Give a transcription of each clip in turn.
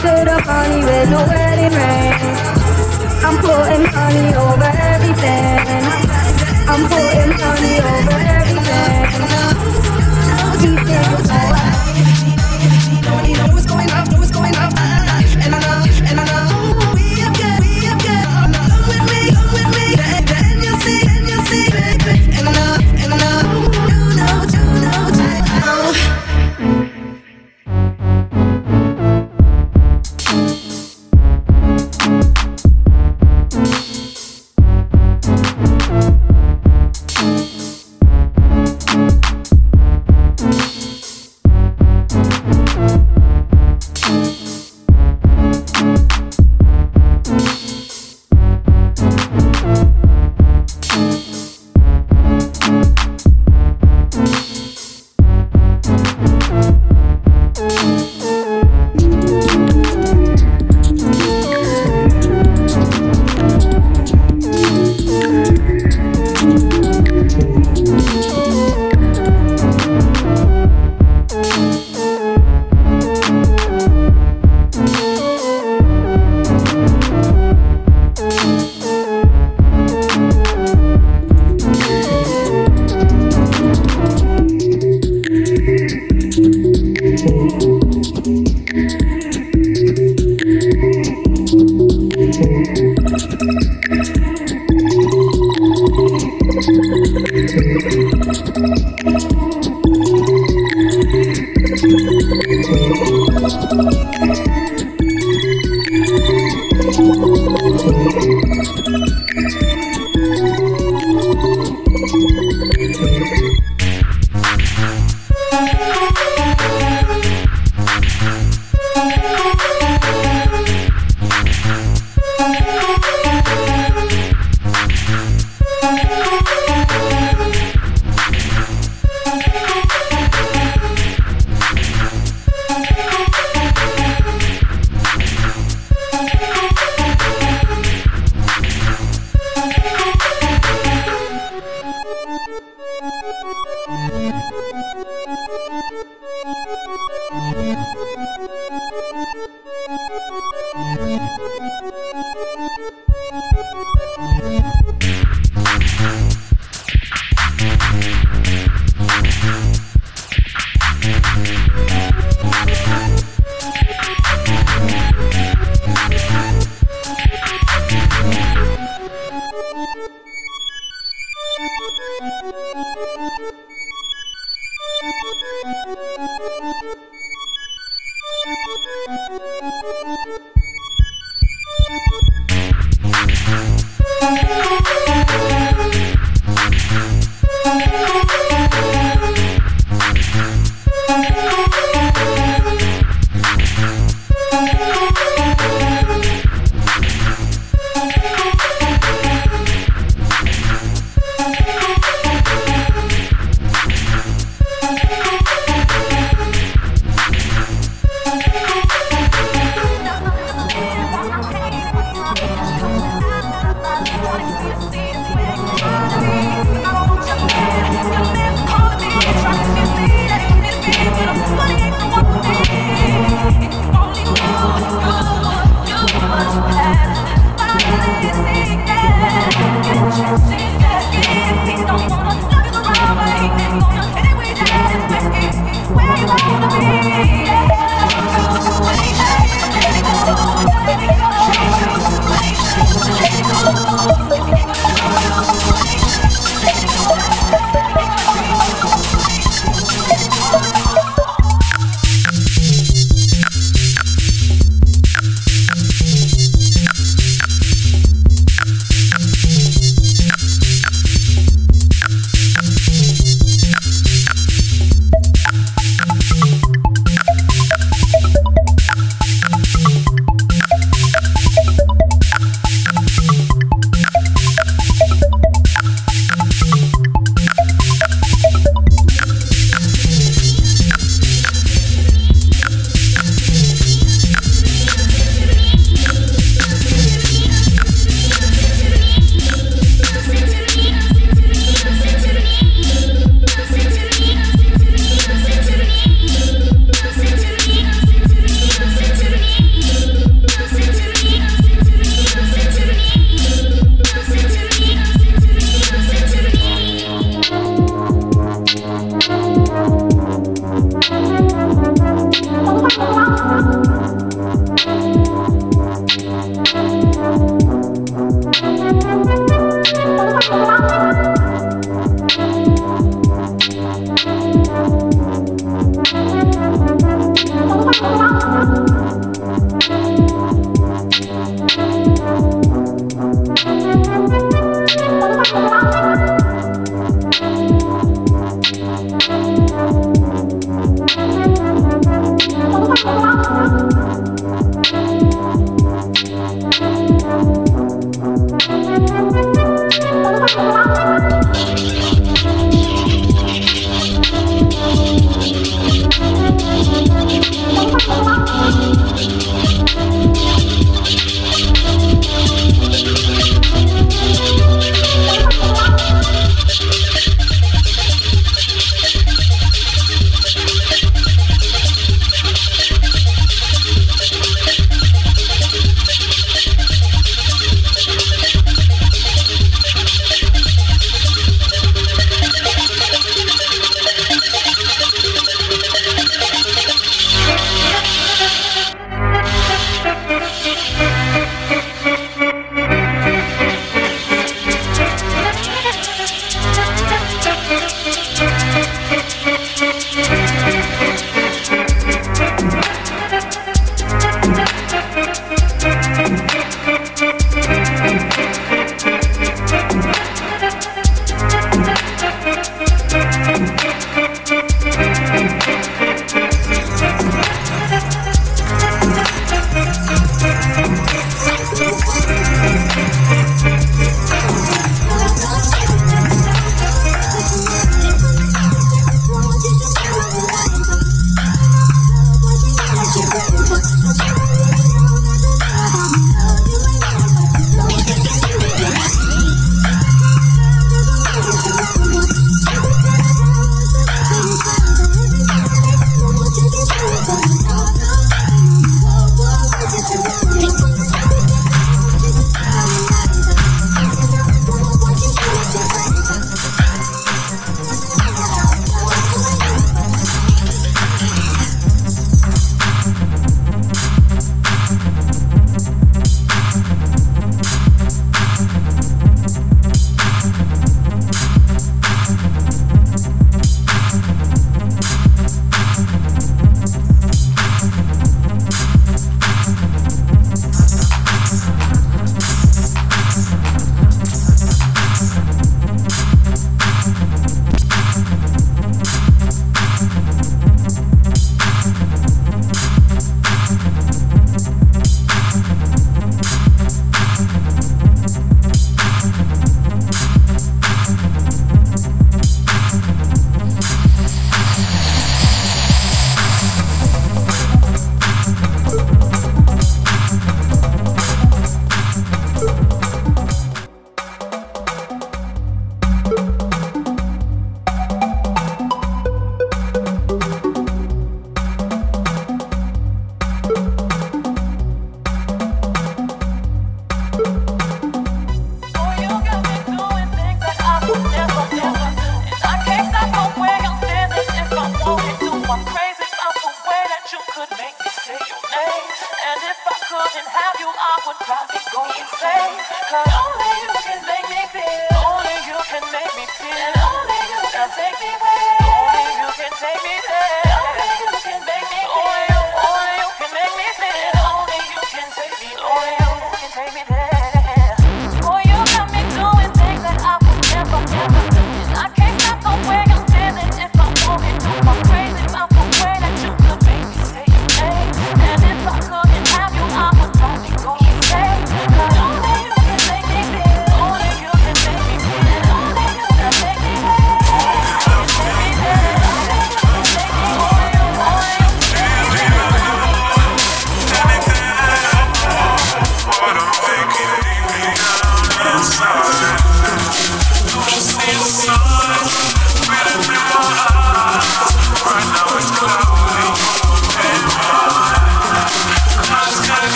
to the party with no wedding ring. I'm putting honey over everything. I'm putting honey over everything. Deep in your soul. Thank you.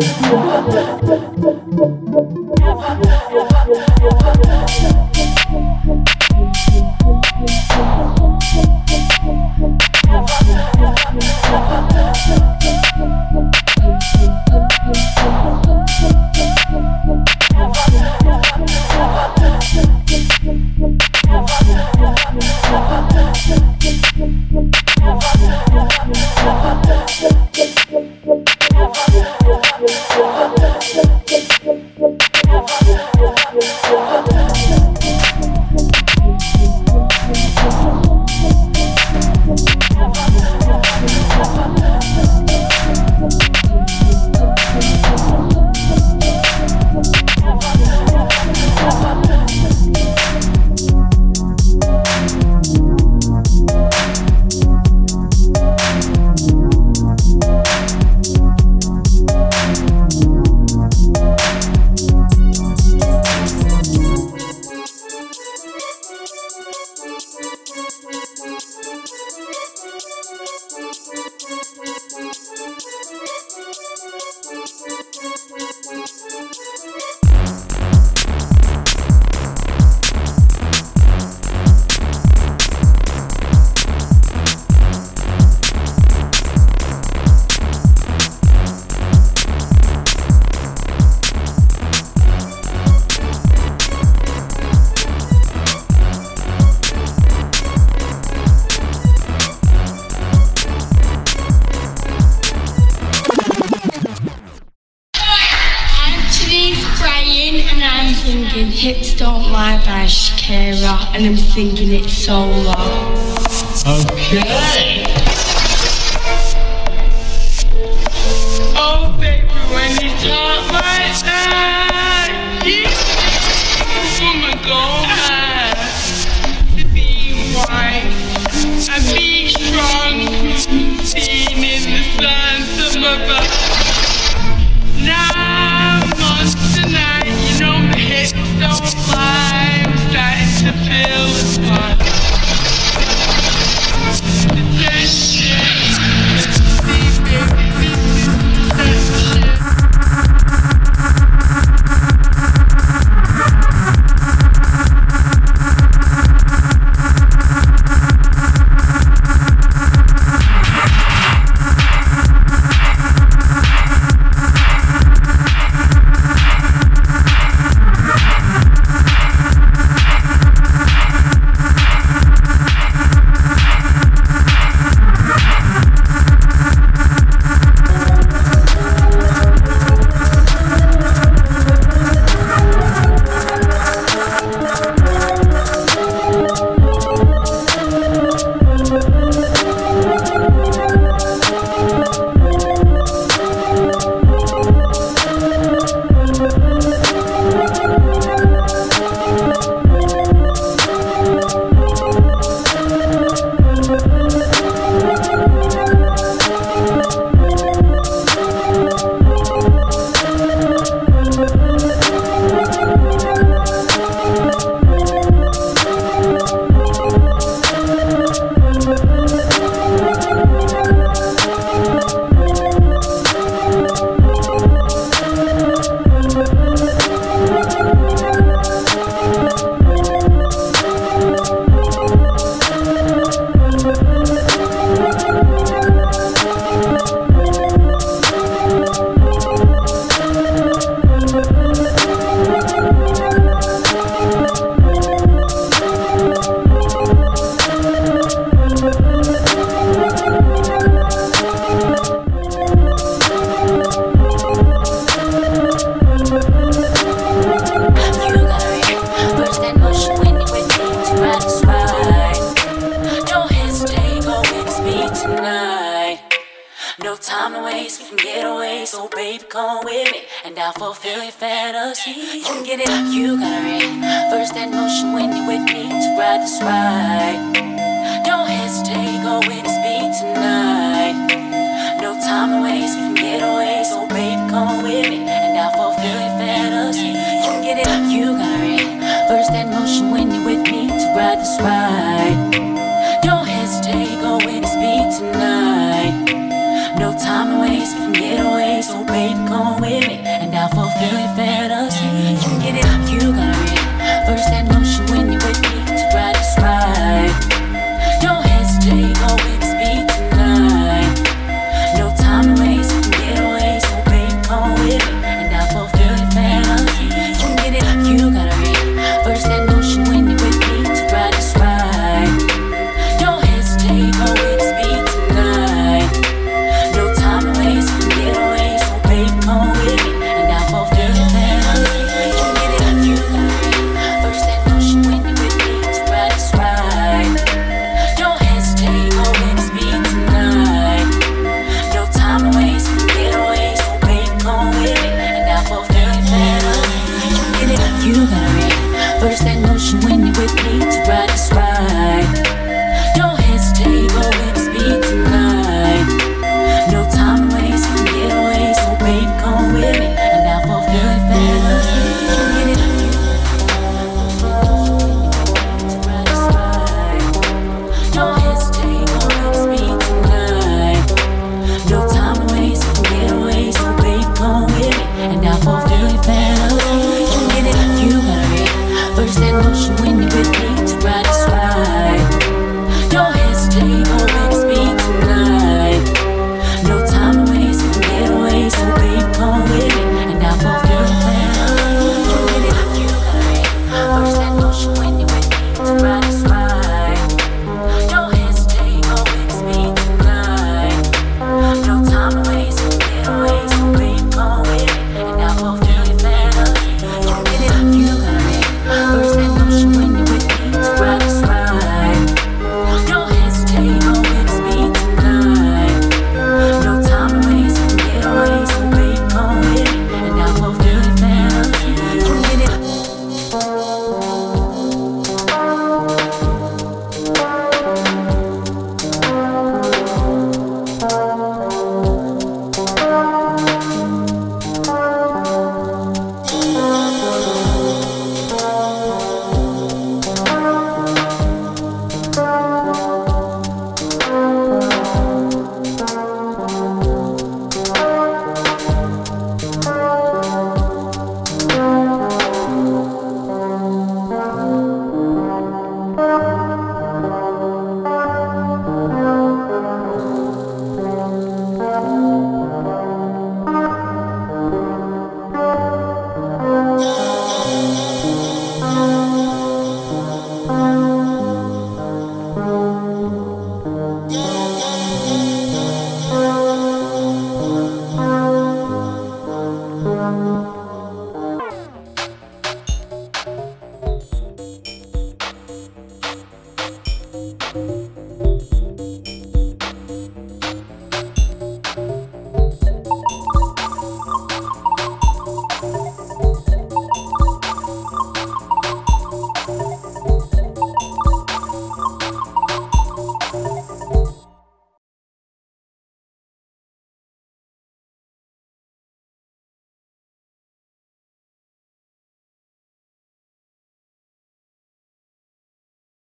You're. Thinking it's so long. I'll fulfill your fantasy. You get it, you got